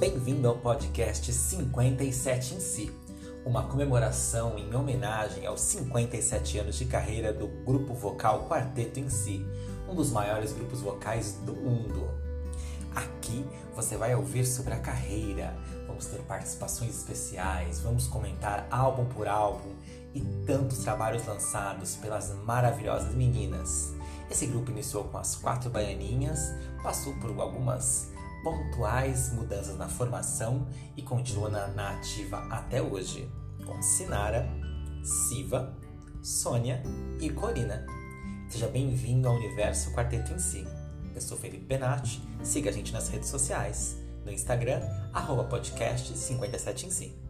Bem-vindo ao podcast 57 em si, uma comemoração em homenagem aos 57 anos de carreira do grupo vocal Quarteto em Si, um dos maiores grupos vocais do mundo. Aqui você vai ouvir sobre a carreira, vamos ter participações especiais, vamos comentar álbum por álbum e tantos trabalhos lançados pelas maravilhosas meninas. Esse grupo iniciou com as quatro baianinhas, passou por algumas pontuais mudanças na formação e continua na, na ativa até hoje, com Sinara, Siva, Sônia e Corina. Seja bem-vindo ao universo Quarteto em Si. Eu sou Felipe Benatti, siga a gente nas redes sociais, no Instagram, arroba podcast 57 em si.